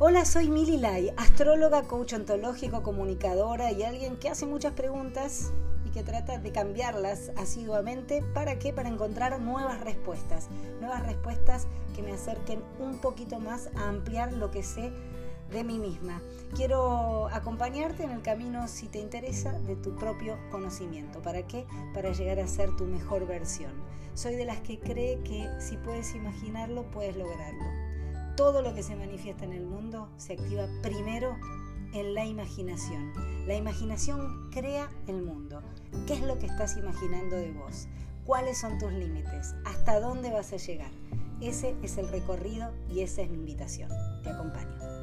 Hola, soy Mili Lai, astróloga, coach ontológico, comunicadora y alguien que hace muchas preguntas y que trata de cambiarlas asiduamente. ¿Para qué? Para encontrar nuevas respuestas. Nuevas respuestas que me acerquen un poquito más a ampliar lo que sé de mí misma. Quiero acompañarte en el camino, si te interesa, de tu propio conocimiento. ¿Para qué? Para llegar a ser tu mejor versión. Soy de las que cree que si puedes imaginarlo, puedes lograrlo todo lo que se manifiesta en el mundo se activa primero en la imaginación. La imaginación crea el mundo. ¿Qué es lo que estás imaginando de vos? ¿Cuáles son tus límites? ¿Hasta dónde vas a llegar? Ese es el recorrido y esa es mi invitación. Te acompaño.